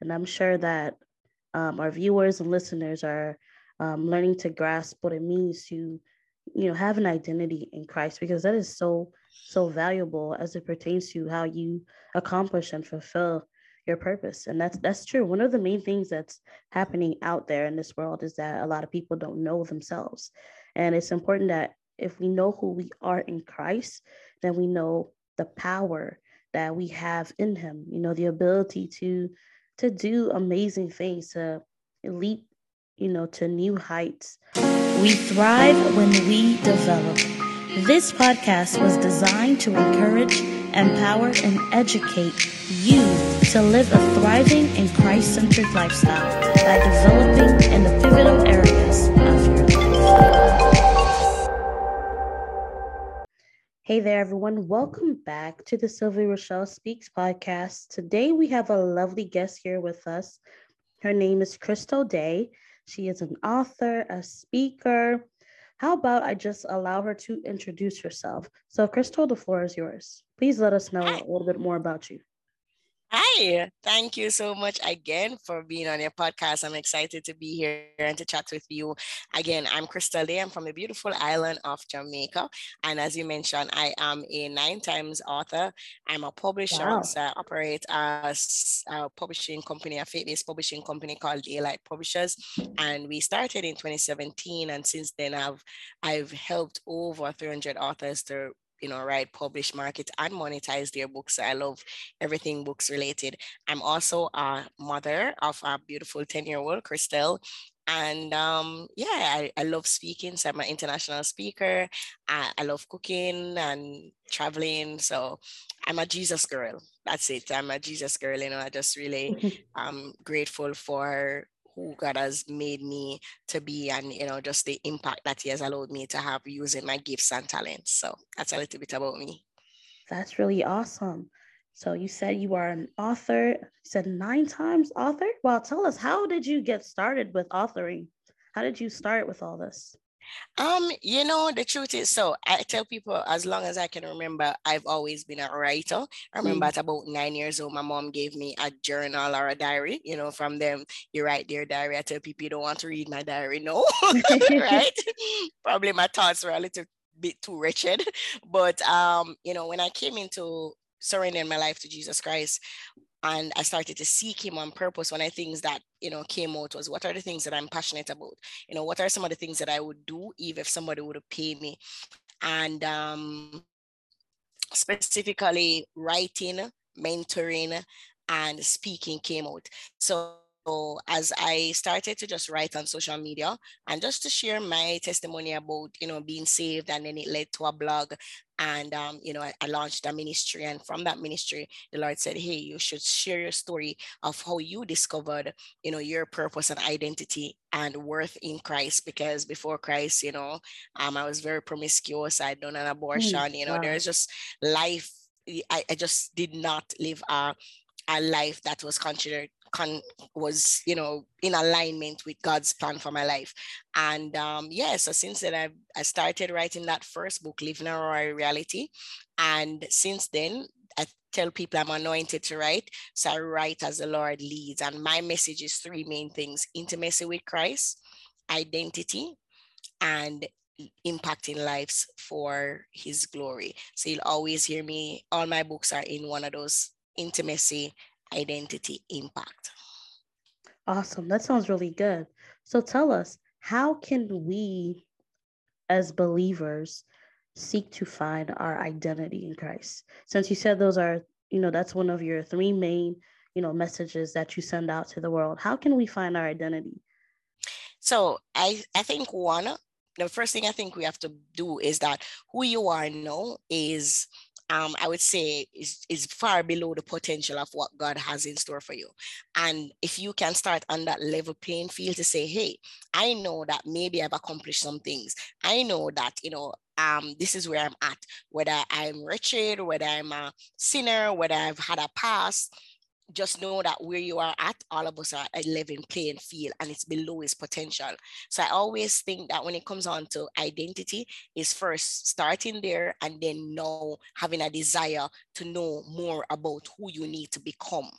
And I'm sure that um, our viewers and listeners are um, learning to grasp what it means to, you know, have an identity in Christ because that is so, so valuable as it pertains to how you accomplish and fulfill your purpose. And that's that's true. One of the main things that's happening out there in this world is that a lot of people don't know themselves. And it's important that if we know who we are in Christ, then we know the power that we have in him, you know, the ability to to do amazing things, to leap, you know, to new heights. We thrive when we develop. This podcast was designed to encourage, empower, and educate you to live a thriving and Christ centered lifestyle by developing in the pivotal areas of your life. Hey there, everyone. Welcome back to the Sylvie Rochelle Speaks podcast. Today we have a lovely guest here with us. Her name is Crystal Daye. She is an author, a speaker, how about I just allow her to introduce herself? So, Crystal, the floor is yours. Please let us know a little bit more about you. Hi, thank you so much again for being on your podcast. I'm excited to be here and to chat with you. Again, I'm Crystal Daye. I'm from the beautiful island of Jamaica. And as you mentioned, I am a nine times author. I'm a publisher. Wow. So I operate a, a publishing company, a faith-based publishing company called Dayelight Publishers. And we started in 2017. And since then, I've I've helped over 300 authors to you know, write, publish, market, and monetize their books. I love everything books related. I'm also a mother of a beautiful 10 year old, Christelle. And um, yeah, I, I love speaking. So I'm an international speaker. I, I love cooking and traveling. So I'm a Jesus girl. That's it. I'm a Jesus girl. You know, I just really um grateful for who God has made me to be and you know just the impact that he has allowed me to have using my gifts and talents. So that's a little bit about me. That's really awesome. So you said you are an author. You said nine times author. Well, tell us how did you get started with authoring? How did you start with all this? Um, you know, the truth is so I tell people as long as I can remember, I've always been a writer. I remember mm. at about nine years old, my mom gave me a journal or a diary. You know, from them, you write their diary. I tell people you don't want to read my diary, no, right? Probably my thoughts were a little bit too wretched. But um, you know, when I came into surrendering my life to Jesus Christ, and I started to seek him on purpose. One of the things that you know came out was what are the things that I'm passionate about? You know, what are some of the things that I would do even if somebody would pay me? And um, specifically writing, mentoring, and speaking came out. So so as I started to just write on social media and just to share my testimony about, you know, being saved and then it led to a blog and, um, you know, I, I, launched a ministry and from that ministry, the Lord said, hey, you should share your story of how you discovered, you know, your purpose and identity and worth in Christ because before Christ, you know, um, I was very promiscuous. I'd done an abortion, mm, you know, wow. there's just life. I, I just did not live a, a life that was considered con- was you know in alignment with God's plan for my life. And um, yeah, so since then I I started writing that first book, Living a Royal Reality, and since then I tell people I'm anointed to write, so I write as the Lord leads. And my message is three main things: intimacy with Christ, identity, and impacting lives for his glory. So you'll always hear me, all my books are in one of those intimacy, identity impact. Awesome. That sounds really good. So tell us, how can we as believers seek to find our identity in Christ? Since you said those are, you know, that's one of your three main, you know, messages that you send out to the world. How can we find our identity? So I I think one the first thing I think we have to do is that who you are now is um, I would say is, is far below the potential of what God has in store for you. And if you can start on that level playing field to say, hey, I know that maybe I've accomplished some things. I know that, you know, um, this is where I'm at, whether I'm wretched, whether I'm a sinner, whether I've had a past, just know that where you are at, all of us are a living playing field and it's below his potential. So I always think that when it comes on to identity, is first starting there and then know having a desire to know more about who you need to become.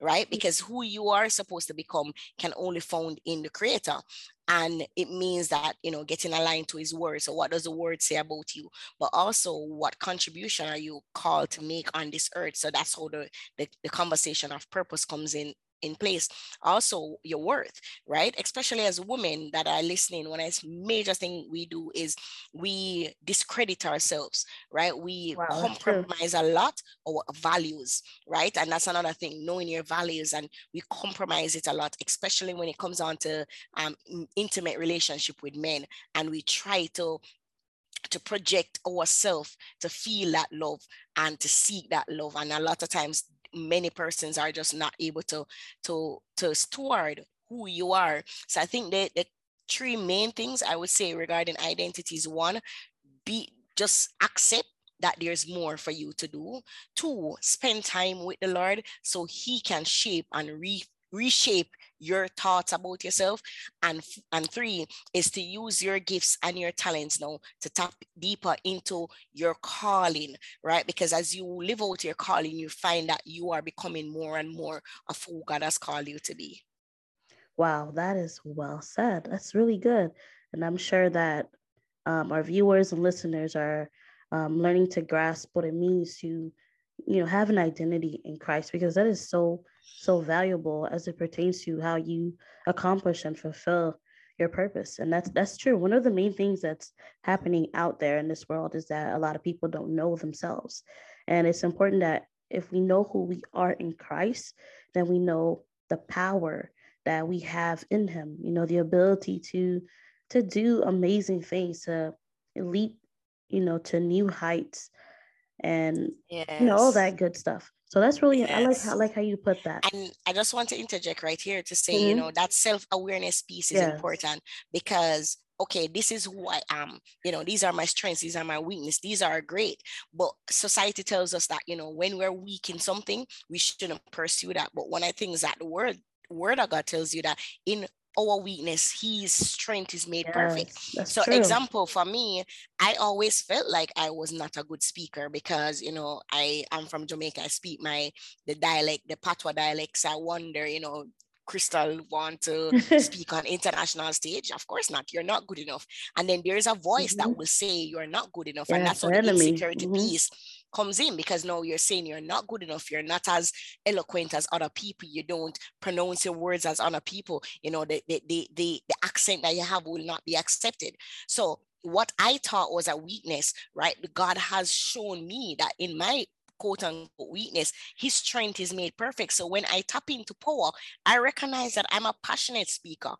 right? Mm. Because who you are supposed to become can only found in the creator. And it means that, you know, getting aligned to his word. So what does the word say about you? But also what contribution are you called to make on this earth? So that's how the, the, the conversation of purpose comes in in place also your worth right? Especially as women that are listening one of the major thing we do is we discredit ourselves right? We wow, compromise a lot our values right? And that's another thing knowing your values and we compromise it a lot especially when it comes on to um, intimate relationship with men. And we try to to project ourselves to feel that love and to seek that love. And a lot of times many persons are just not able to to to steward who you are. So i think that the three main things i would say regarding identities one be just accept that there's more for you to do. Two spend time with the lord so he can shape and re- reshape your thoughts about yourself. And and three is to use your gifts and your talents now to tap deeper into your calling right? Because as you live out your calling you find that you are becoming more and more of who god has called you to be. Wow that is well said. That's really good. And i'm sure that um, our viewers and listeners are um, learning to grasp what it means to you know have an identity in christ because that is so so valuable as it pertains to how you accomplish and fulfill your purpose. And that's that's true. One of the main things that's happening out there in this world is that a lot of people don't know themselves. And it's important that if we know who we are in christ then we know the power that we have in him you know the ability to to do amazing things to leap you know to new heights and yes. you know all that good stuff so that's really yes. I like I like how you put that. And I just want to interject right here to say, mm-hmm. you know, that self-awareness piece is yes. important because okay, this is who I am. You know, these are my strengths, these are my weaknesses, these are great. But society tells us that, you know, when we're weak in something, we shouldn't pursue that. But one of the things that the word word of God tells you that in our weakness, his strength is made yes, perfect. So, true. example for me, I always felt like I was not a good speaker because you know I am from Jamaica. I speak my the dialect, the Patois dialects. I wonder, you know, Crystal want to speak on international stage? Of course not. You're not good enough. And then there's a voice mm-hmm. that will say you're not good enough. Yeah, and that's what the insecurity mm-hmm. piece comes in because now you're saying you're not good enough. You're not as eloquent as other people. You don't pronounce your words as other people. You know, the, the, the, the, the accent that you have will not be accepted. So what I thought was a weakness, right? God has shown me that in my quote unquote weakness, his strength is made perfect. So when I tap into power, I recognize that I'm a passionate speaker.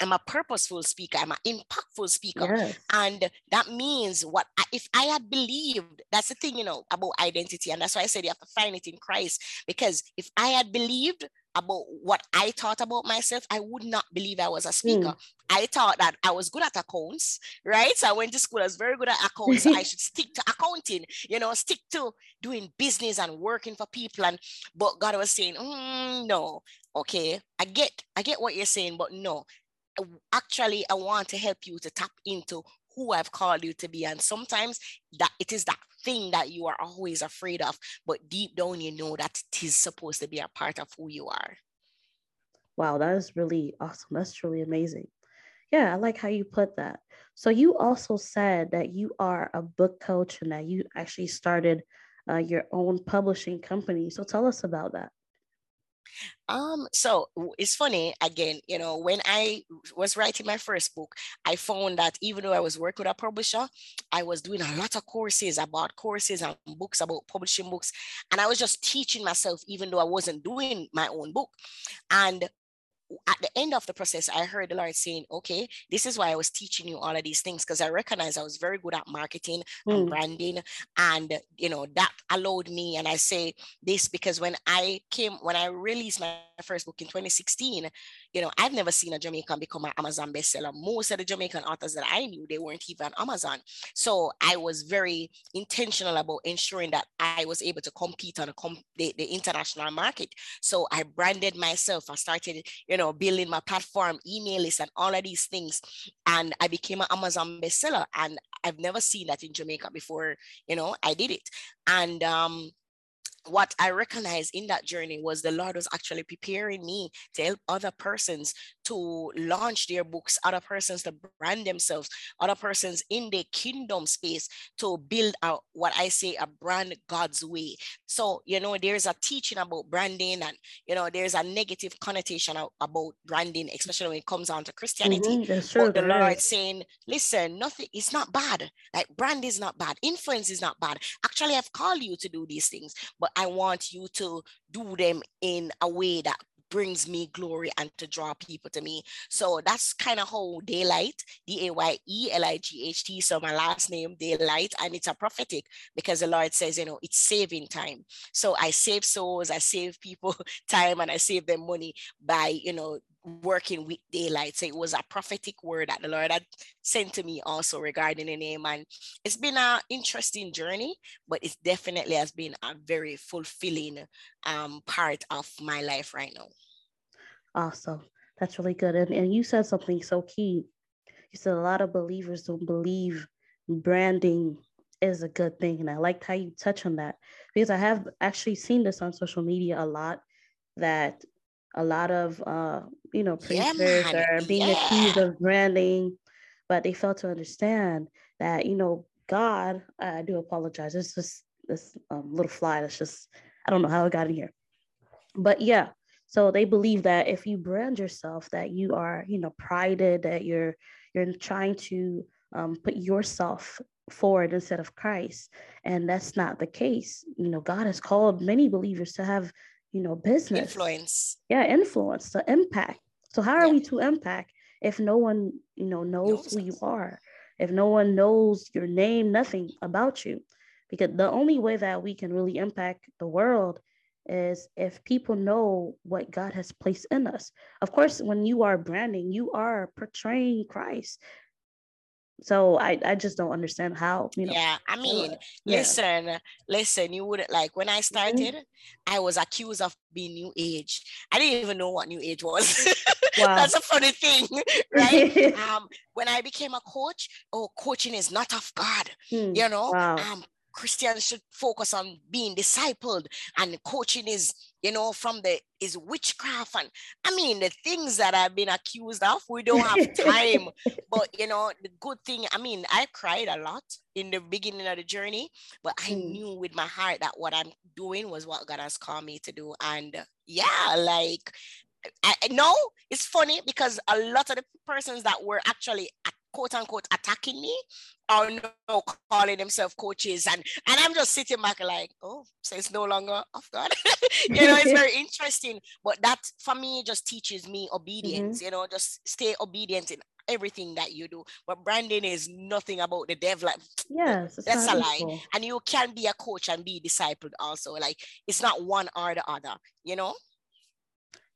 I'm a purposeful speaker. I'm an impactful speaker. Yes. And that means what if I had believed, that's the thing, you know, about identity. And that's why I said you have to find it in Christ. Because if I had believed about what I thought about myself, I would not believe I was a speaker. Mm. I thought that I was good at accounts, right? So I went to school, I was very good at accounts. so I should stick to accounting, you know, stick to doing business and working for people. And but God was saying, mm, no, okay, I get, I get what you're saying, but no. Actually, I want to help you to tap into who I've called you to be. And sometimes that it is that thing that you are always afraid of, but deep down you know that it is supposed to be a part of who you are. Wow, that is really awesome. That's truly amazing. Yeah, I like how you put that. So you also said that you are a book coach and that you actually started uh, your own publishing company. So tell us about that. Um, so it's funny again, you know, when I was writing my first book, I found that even though I was working with a publisher, I was doing a lot of courses about courses and books about publishing books. And I was just teaching myself, even though I wasn't doing my own book. And at the end of the process, I heard the Lord saying, okay, this is why I was teaching you all of these things because I recognized I was very good at marketing mm. and branding. And, you know, that allowed me. And I say this because when I came, when I released my first book in 2016, you know, I've never seen a Jamaican become an Amazon bestseller. Most of the Jamaican authors that I knew, they weren't even on Amazon. So I was very intentional about ensuring that I was able to compete on the, the international market. So I branded myself. I started, you know, building my platform, email list, and all of these things. And I became an Amazon bestseller. And I've never seen that in Jamaica before, you know, I did it. And um, what I recognized in that journey was the Lord was actually preparing me to help other persons to launch their books, other persons to brand themselves, other persons in the kingdom space to build out what I say a brand God's way. So, you know, there's a teaching about branding and, you know, there's a negative connotation about branding, especially when it comes down to Christianity. Mm-hmm, that's true. But the Lord saying, listen, nothing, it's not bad. Like brand is not bad. Influence is not bad. Actually, I've called you to do these things, but I want you to do them in a way that brings me glory and to draw people to me. So that's kind of how Dayelight, D A Y E L I G H T. So my last name, Dayelight, and it's a prophetic because the Lord says, you know, it's saving time. So I save souls, I save people time, and I save them money by, you know, working with Dayelight. So it was a prophetic word that the Lord had sent to me also regarding the name. And it's been an interesting journey, but it definitely has been a very fulfilling um, part of my life right now. Awesome. That's really good. And, and you said something so key. You said a lot of believers don't believe branding is a good thing. And I liked how you touch on that because I have actually seen this on social media a lot that a lot of uh, you know preachers yeah, are being yeah. accused of branding, but they fail to understand that you know God. I do apologize. It's just this um, little fly that's just I don't know how it got in here, but yeah. So they believe that if you brand yourself, that you are you know prided, that you're you're trying to um, put yourself forward instead of Christ. And that's not the case. You know, God has called many believers to have you know, business. Influence. Yeah, influence, the impact. So how are yeah. we to impact if no one, you know, knows, knows who us. you are? If no one knows your name, nothing about you. Because the only way that we can really impact the world is if people know what God has placed in us. Of course, when you are branding, you are portraying Christ. So I, I just don't understand how, you know. Yeah, I mean, yeah. listen, listen, you wouldn't like when I mm-hmm. started, mm-hmm. I was accused of being new age. I didn't even know what new age was. Wow. That's a funny thing, right? um, when I became a coach, oh, coaching is not of God, mm. you know. Wow. Um, Christians should focus on being discipled, and coaching is, you know, from the is witchcraft. And I mean, the things that I've been accused of, we don't have time. but you know, the good thing, I mean, I cried a lot in the beginning of the journey, but I mm. knew with my heart that what I'm doing was what God has called me to do. And yeah, like I know it's funny because a lot of the persons that were actually quote unquote attacking me or no calling themselves coaches. And and I'm just sitting back like oh so it's no longer of God. You know it's very interesting. But that for me just teaches me obedience mm-hmm. you know just stay obedient in everything that you do. But branding is nothing about the devil. Like yes that's a lie. and you can be a coach and be discipled also. Like it's not one or the other you know?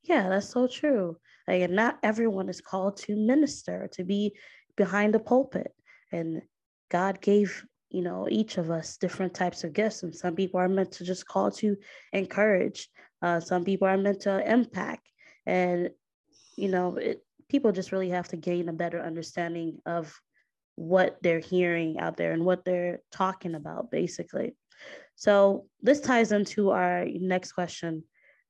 Yeah that's so true like not everyone is called to minister to be behind the pulpit. And God gave, you know, each of us different types of gifts. And some people are meant to just call to encourage. Uh, some people are meant to impact. And, you know, it, people just really have to gain a better understanding of what they're hearing out there and what they're talking about, basically. So this ties into our next question,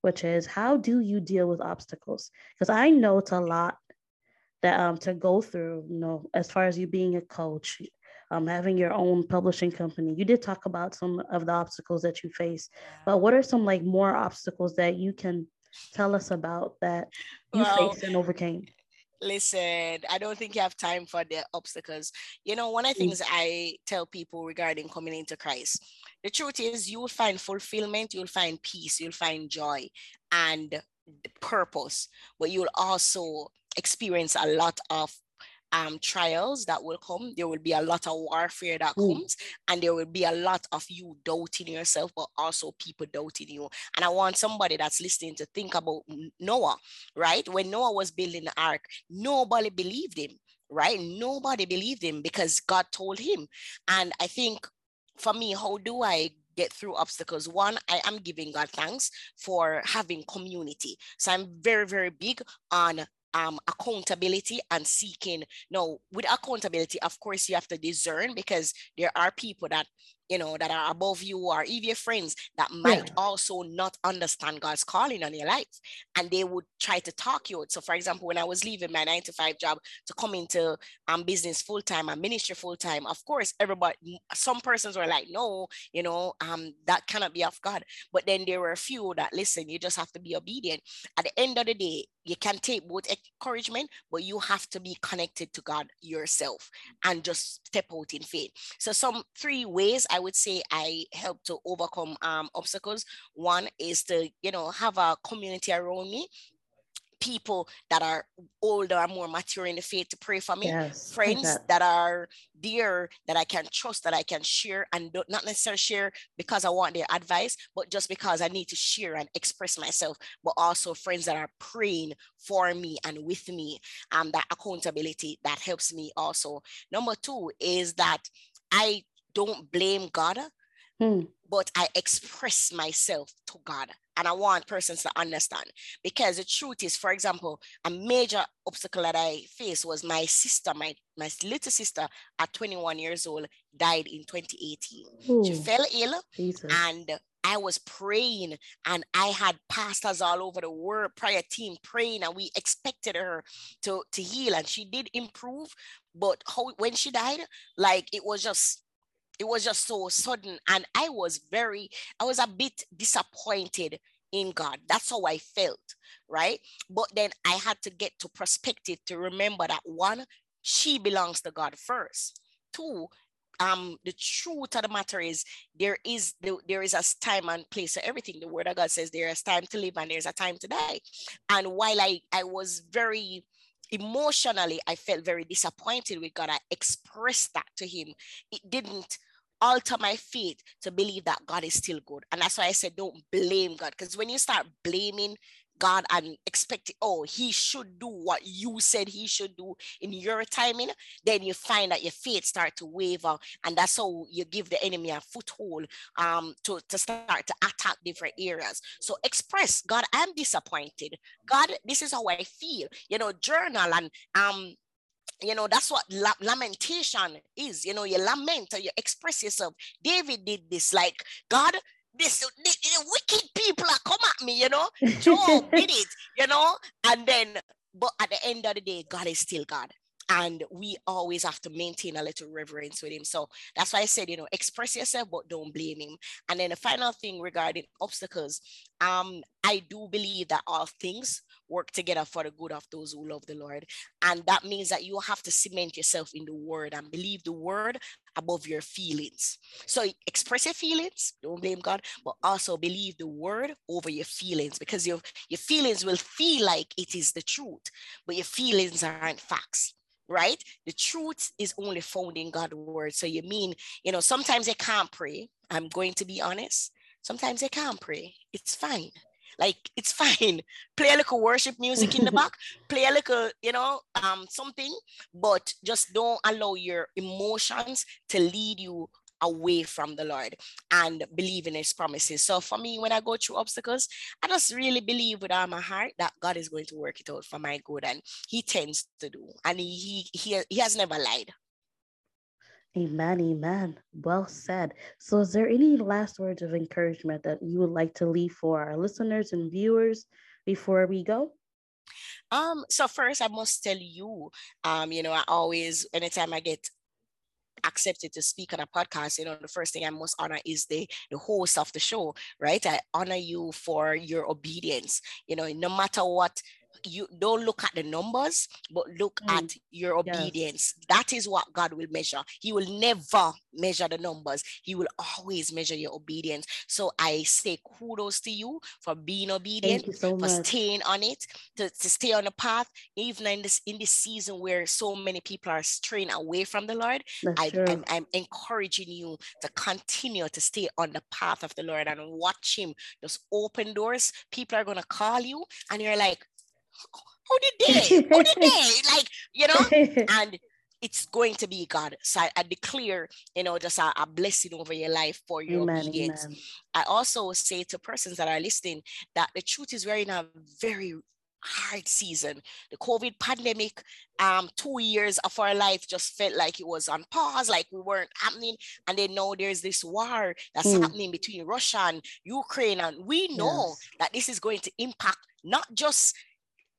which is how do you deal with obstacles? Because I know it's a lot that um, to go through, you know, as far as you being a coach, um, having your own publishing company. You did talk about some of the obstacles that you face, but what are some like more obstacles that you can tell us about that you well, faced and overcame? Listen, I don't think you have time for the obstacles. You know, one of the things. I tell people regarding coming into Christ, the truth is you will find fulfillment, you'll find peace, you'll find joy and purpose, but you'll also experience a lot of um, trials that will come. There will be a lot of warfare that comes, and there will be a lot of you doubting yourself, but also people doubting you. And I want somebody that's listening to think about Noah, right? When Noah was building the ark, nobody believed him, right? Nobody believed him because God told him. And I think for me, how do I get through obstacles. One, I am giving God thanks for having community. So I'm very, very big on um, accountability and seeking. Now, with accountability, of course, you have to discern because there are people that you know, that are above you or even your friends that might yeah. also not understand God's calling on your life. And they would try to talk you. So for example, when I was leaving my nine to five job to come into um, business full time and ministry full time, of course, everybody, some persons were like, no, you know, um, that cannot be of God. But then there were a few that listen, you just have to be obedient. At the end of the day, you can take both encouragement, but you have to be connected to God yourself and just step out in faith. So, some three ways I would say I help to overcome um, obstacles. One is to, you know, have a community around me people that are older and more mature in the faith to pray for me, yes, friends that. that. are dear that I can trust, that I can share and not necessarily share because I want their advice, but just because I need to share and express myself, but also friends that are praying for me and with me. Um, that accountability that helps me also. Number two is that I don't blame God. Hmm. But I express myself to God and I want persons to understand because the truth is, for example, a major obstacle that I faced was my sister, my, my little sister at 21 years old died in 2018. Ooh, she fell ill Jesus. and I was praying and I had pastors all over the world, prayer team praying, and we expected her to, to heal and she did improve. But how, when she died, like it was just it was just so sudden and i was very i was a bit disappointed in god. That's how i felt right? But then i had to get to perspective to remember that one she belongs to god first. Two um the truth of the matter is there is there is a time and place for everything. The word of god says there is time to live and there's a time to die. And while i i was very emotionally i felt very disappointed with god. I expressed that to him. It didn't alter my faith to believe that god is still good. And that's why i said don't blame god. Because when you start blaming God and expect, oh, he should do what you said he should do in your timing, then you find that your faith start to waver. And that's how you give the enemy a foothold um, to, to start to attack different areas. So express, God, I'm disappointed. God, this is how I feel. You know, journal and um you know that's what la- lamentation is you know you lament or you express yourself david did this like god this the, wicked people are come at me, you know. Job did it, you know, and then but at the end of the day, God is still God. And we always have to maintain a little reverence with him. So that's why I said, you know, express yourself, but don't blame him. And then the final thing regarding obstacles, um, I do believe that all things work together for the good of those who love the Lord. And that means that you have to cement yourself in the word and believe the word above your feelings. So express your feelings, don't blame God, but also believe the word over your feelings because your, your feelings will feel like it is the truth, but your feelings aren't facts right? The truth is only found in God's word. So you mean, you know, sometimes you can't pray. I'm going to be honest. Sometimes you can't pray. It's fine. Like it's fine. Play a little worship music in the back, play a little, you know, um, something, but just don't allow your emotions to lead you away from the Lord and believe in his promises. So for me, when I go through obstacles, I just really believe with all my heart that God is going to work it out for my good. And he tends to do. And he he he, he has never lied. Amen, amen. Well said. So, is there any last words of encouragement that you would like to leave for our listeners and viewers before we go? Um, so first I must tell you, um, you know, I always anytime I get accepted to speak on a podcast, you know, the first thing I most honor is the the host of the show, right? I honor you for your obedience. You know, no matter what you don't look at the numbers, but look mm. at your obedience. Yes. That is what God will measure. He will never measure the numbers. He will always measure your obedience. So I say kudos to you for being obedient, so for much. staying on it, to, to stay on the path, even in this in this season where so many people are straying away from the Lord. I, I'm, I'm encouraging you to continue to stay on the path of the Lord and watch Him just open doors. People are gonna call you, and you're like, who did they? Who did they? Like, you know, and it's going to be God. So I, I declare, you know, just a, a, blessing over your life for your amen, obedience. Amen. I also say to persons that are listening that the truth is we're in a very hard season. The COVID pandemic, um, two years of our life just felt like it was on pause, like we weren't happening. And then now there's this war that's mm. happening between Russia and Ukraine. And we know yes. that this is going to impact not just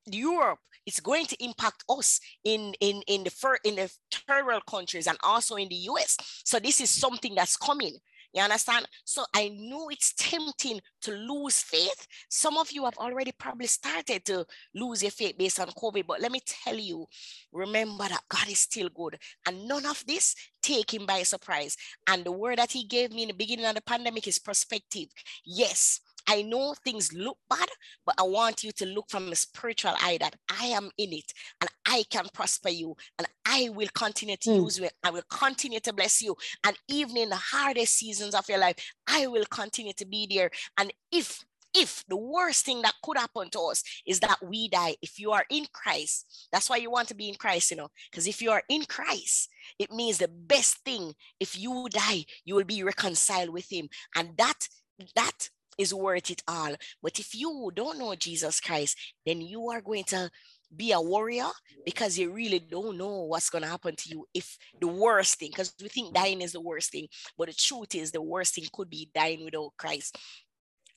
Europe, is going to impact us in in in the fir- in the third world countries and also in the US. So this is something that's coming. You understand? So I know it's tempting to lose faith. Some of you have already probably started to lose your faith based on COVID, but let me tell you, remember that God is still good. And none of this take him by surprise. And the word that he gave me in the beginning of the pandemic is perspective. Yes, I know things look bad, but I want you to look from a spiritual eye that I am in it and I can prosper you and I will continue to mm. use you. I will continue to bless you. And even in the hardest seasons of your life, I will continue to be there. And if if the worst thing that could happen to us is that we die, if you are in Christ, that's why you want to be in Christ, you know, because if you are in Christ, it means the best thing, if you die, you will be reconciled with Him. And that, that is worth it all. But if you don't know Jesus Christ, then you are going to be a warrior because you really don't know what's going to happen to you if the worst thing, because we think dying is the worst thing, but the truth is the worst thing could be dying without Christ.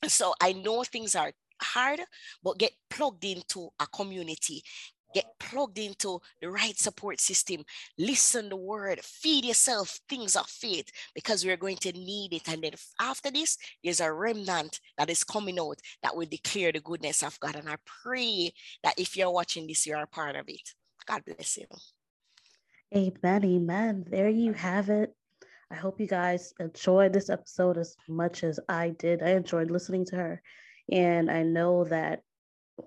So I know things are hard, but get plugged into a community get plugged into the right support system. Listen the word feed yourself things of faith because we're going to need it. And then after this there's a remnant that is coming out that will declare the goodness of god. And i pray that if you're watching this you're a part of it. God bless you. Amen amen. There you have it. I hope you guys enjoyed this episode as much as i did. I enjoyed listening to her. And i know that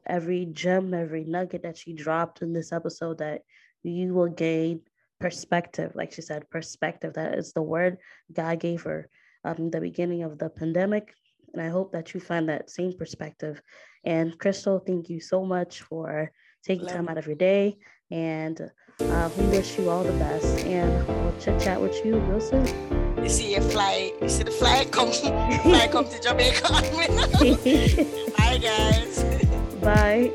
every gem, every nugget that she dropped in this episode that you will gain perspective. Like she said, perspective. That is the word God gave her um, the beginning of the pandemic. And I hope that you find that same perspective. And Crystal, thank you so much for taking time out of your day. And uh, we wish you all the best. And we'll chit chat with you real soon. You see a fly, you see the fly come, fly come to Jamaica. Bye, guys. Bye.